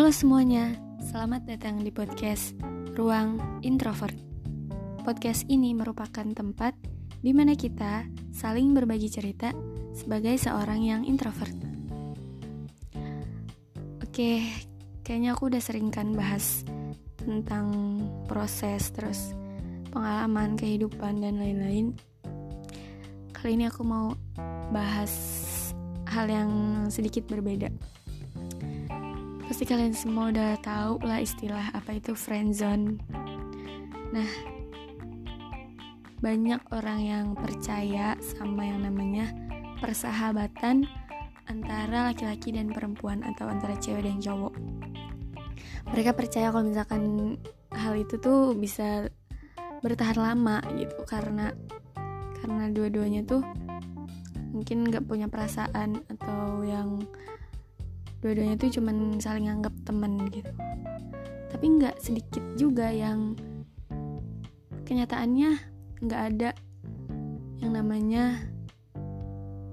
Halo semuanya, selamat datang di podcast Ruang Introvert. Podcast ini merupakan tempat di mana kita saling berbagi cerita sebagai seorang yang introvert. Oke, kayaknya aku udah sering kan bahas tentang proses terus pengalaman kehidupan dan lain-lain. Kali ini aku mau bahas hal yang sedikit berbeda. Pasti kalian semua udah tahu lah istilah apa itu friendzone. Nah, banyak orang yang percaya sama yang namanya persahabatan antara laki-laki dan perempuan atau antara cewek dan cowok. Mereka percaya kalau misalkan hal itu tuh bisa bertahan lama gitu karena karena dua-duanya tuh mungkin nggak punya perasaan atau yang dua-duanya tuh cuman saling anggap temen gitu. Tapi nggak sedikit juga yang kenyataannya nggak ada yang namanya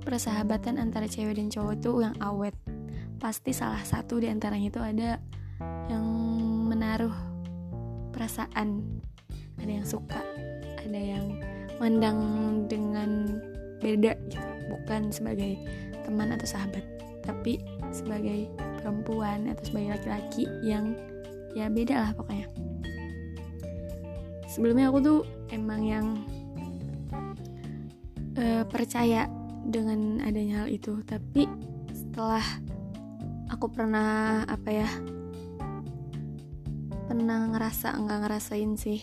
persahabatan antara cewek dan cowok tuh yang awet. Pasti salah satu di antaranya itu ada yang menaruh perasaan. Ada yang suka ada yang mandang dengan beda gitu. Bukan sebagai teman atau sahabat tapi sebagai perempuan atau sebagai laki-laki yang ya beda lah pokoknya. Sebelumnya aku tuh emang yang uh, percaya dengan adanya hal itu. Tapi setelah aku pernah apa ya pernah ngerasa enggak ngerasain sih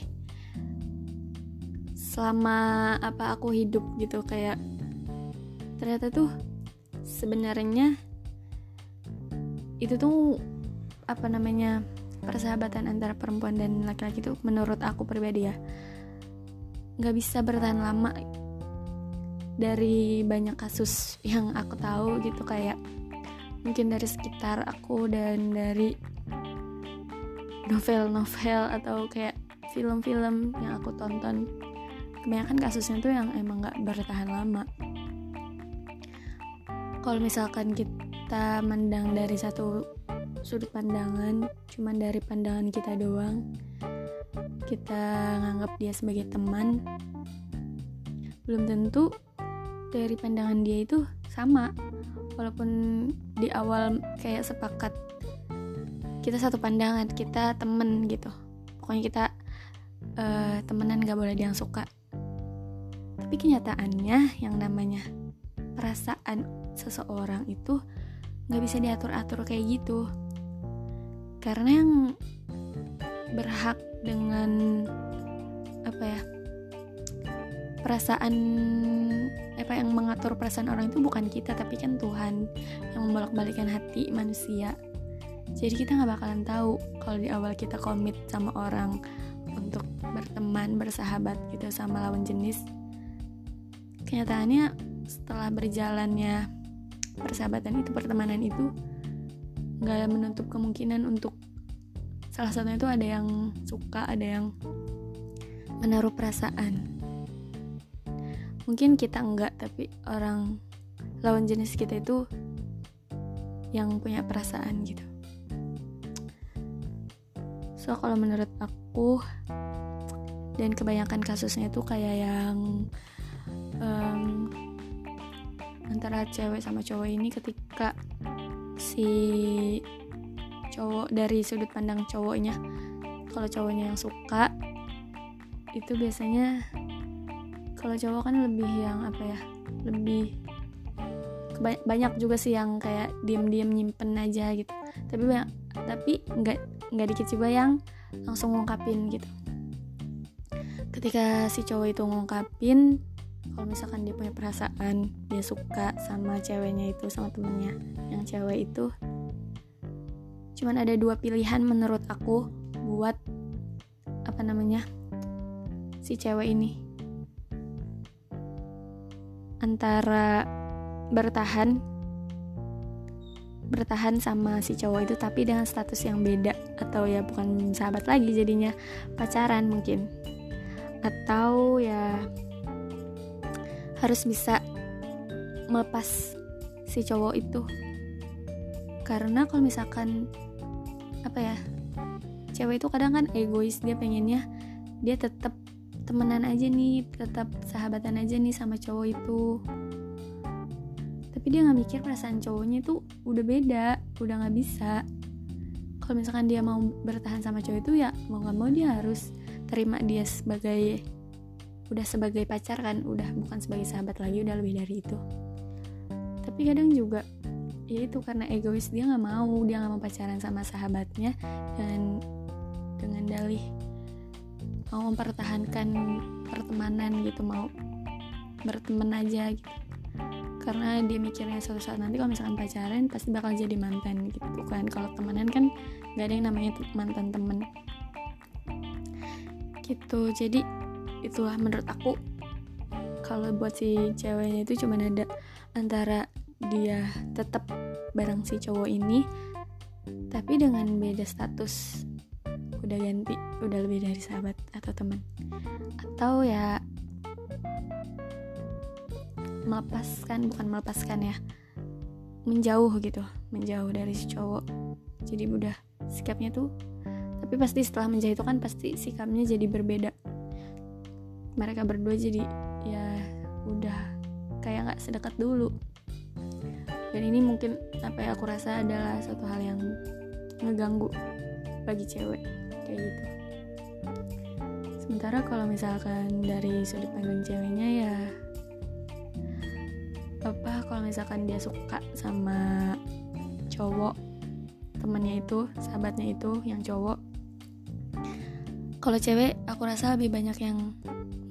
selama apa aku hidup gitu kayak ternyata tuh sebenarnya itu tuh apa namanya persahabatan antara perempuan dan laki-laki tuh menurut aku pribadi ya. Nggak bisa bertahan lama dari banyak kasus yang aku tahu gitu kayak mungkin dari sekitar aku dan dari novel-novel atau kayak film-film yang aku tonton. Kebanyakan kasusnya tuh yang emang nggak bertahan lama. Kalau misalkan kita mendang dari satu sudut pandangan cuman dari pandangan kita doang. Kita nganggap dia sebagai teman. Belum tentu dari pandangan dia itu sama. Walaupun di awal kayak sepakat kita satu pandangan kita temen gitu. Pokoknya kita uh, temenan gak boleh dia yang suka. Tapi kenyataannya yang namanya perasaan seseorang itu nggak bisa diatur-atur kayak gitu. Karena yang berhak dengan apa ya perasaan apa yang mengatur perasaan orang itu bukan kita tapi kan Tuhan yang membolak-balikan hati manusia. Jadi kita nggak bakalan tahu kalau di awal kita komit sama orang untuk berteman bersahabat gitu sama lawan jenis. Kenyataannya setelah berjalannya persahabatan itu pertemanan itu nggak menutup kemungkinan untuk salah satunya itu ada yang suka ada yang menaruh perasaan. Mungkin kita enggak tapi orang lawan jenis kita itu yang punya perasaan gitu. So kalau menurut aku dan kebanyakan kasusnya itu kayak yang um, antara cewek sama cowok ini ketika si cowok dari sudut pandang cowoknya kalau cowoknya yang suka itu biasanya kalau cowok kan lebih yang apa ya lebih banyak juga sih yang kayak diem-diem nyimpen aja gitu. Tapi banyak tapi nggak nggak dikit juga yang langsung ngungkapin gitu. Ketika si cowok itu ngungkapin kalau misalkan dia punya perasaan dia suka sama ceweknya itu sama temennya yang cewek itu cuman ada dua pilihan menurut aku buat apa namanya si cewek ini. Antara bertahan bertahan sama si cowok itu tapi dengan status yang beda atau ya bukan sahabat lagi jadinya pacaran mungkin. Atau ya harus bisa melepas si cowok itu. Karena kalau misalkan apa ya cewek itu kadang kan egois dia pengennya dia tetap temenan aja nih tetap sahabatan aja nih sama cowok itu. Tapi dia nggak mikir perasaan cowoknya itu udah beda udah nggak bisa. Kalau misalkan dia mau bertahan sama cowok itu ya mau nggak mau dia harus terima dia sebagai udah sebagai pacar kan udah bukan sebagai sahabat lagi udah lebih dari itu. Tapi kadang juga ya itu karena egois dia nggak mau dia nggak mau pacaran sama sahabatnya dan dengan dalih mau mempertahankan pertemanan gitu mau berteman aja gitu. Karena dia mikirnya suatu saat nanti kalau misalkan pacaran pasti bakal jadi mantan gitu kan. Kalau temenan kan nggak ada yang namanya mantan temen. Gitu jadi itulah menurut aku. Kalau buat si ceweknya itu cuma ada antara dia tetap bareng si cowok ini tapi dengan beda status udah ganti udah lebih dari sahabat atau teman. Atau ya melepaskan bukan melepaskan ya menjauh gitu menjauh dari si cowok. Jadi udah sikapnya tuh tapi pasti setelah menjauh itu kan pasti sikapnya jadi berbeda mereka berdua jadi ya udah kayak nggak sedekat dulu. Dan ini mungkin apa yang aku rasa adalah satu hal yang ngeganggu bagi cewek kayak gitu. Sementara kalau misalkan dari sudut pandang ceweknya ya apa kalau misalkan dia suka sama cowok temennya itu sahabatnya itu yang cowok kalau cewek aku rasa lebih banyak yang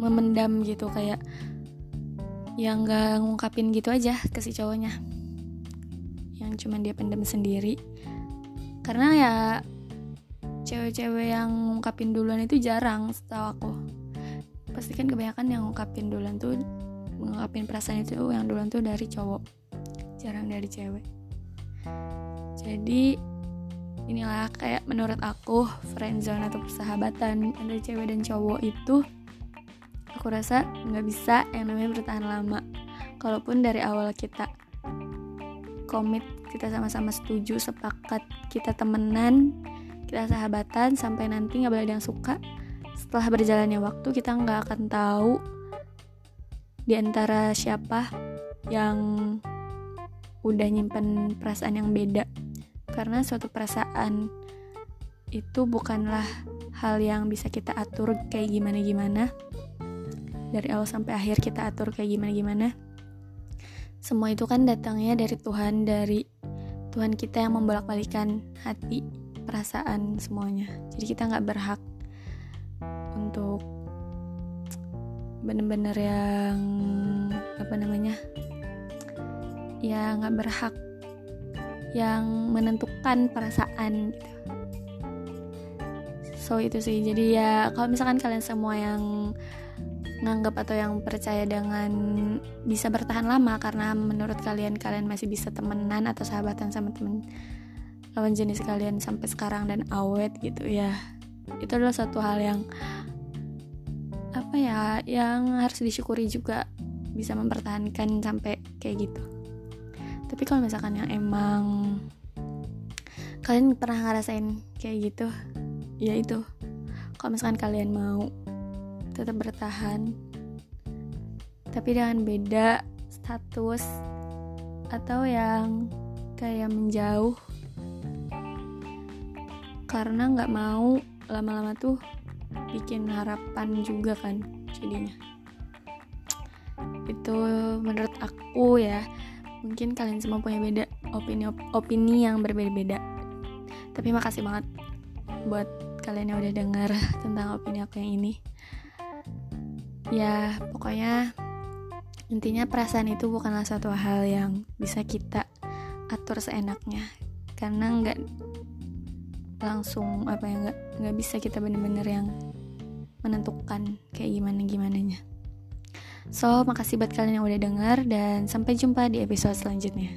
memendam gitu kayak yang gak ngungkapin gitu aja ke si cowoknya. Yang cuman dia pendam sendiri. Karena ya cewek-cewek yang ngungkapin duluan itu jarang setahu aku. Pasti kan kebanyakan yang ngungkapin duluan tuh mengungkapin perasaan itu yang duluan tuh dari cowok. Jarang dari cewek. Jadi inilah kayak menurut aku friendzone atau persahabatan antara cewek dan cowok itu aku rasa nggak bisa yang namanya bertahan lama. Kalaupun dari awal kita komit kita sama-sama setuju sepakat kita temenan kita sahabatan sampai nanti nggak boleh ada yang suka setelah berjalannya waktu kita nggak akan tahu di antara siapa yang udah nyimpen perasaan yang beda. Karena suatu perasaan itu bukanlah hal yang bisa kita atur kayak gimana-gimana dari awal sampai akhir kita atur kayak gimana-gimana. Semua itu kan datangnya dari Tuhan dari Tuhan kita yang membolak-balikan hati perasaan semuanya. Jadi kita nggak berhak untuk bener-bener yang apa namanya ya nggak berhak yang menentukan perasaan gitu. So itu sih. Jadi ya kalau misalkan kalian semua yang nganggap atau yang percaya dengan bisa bertahan lama karena menurut kalian kalian masih bisa temenan atau sahabatan sama temen lawan jenis kalian sampai sekarang dan awet gitu ya. Itu adalah satu hal yang apa ya yang harus disyukuri juga bisa mempertahankan sampai kayak gitu. Tapi kalau misalkan yang emang kalian pernah ngerasain kayak gitu ya itu. Kalau misalkan kalian mau tetap bertahan. Tapi dengan beda status atau yang kayak menjauh. Karena nggak mau lama-lama tuh bikin harapan juga kan jadinya. Itu menurut aku ya. Mungkin kalian semua punya beda opini opini yang berbeda-beda. Tapi makasih banget buat kalian yang udah dengar tentang opini aku yang ini ya pokoknya intinya perasaan itu bukanlah satu hal yang bisa kita atur seenaknya. Karena nggak langsung apa ya nggak nggak bisa kita bener-bener yang menentukan kayak gimana gimananya so makasih buat kalian yang udah denger dan sampai jumpa di episode selanjutnya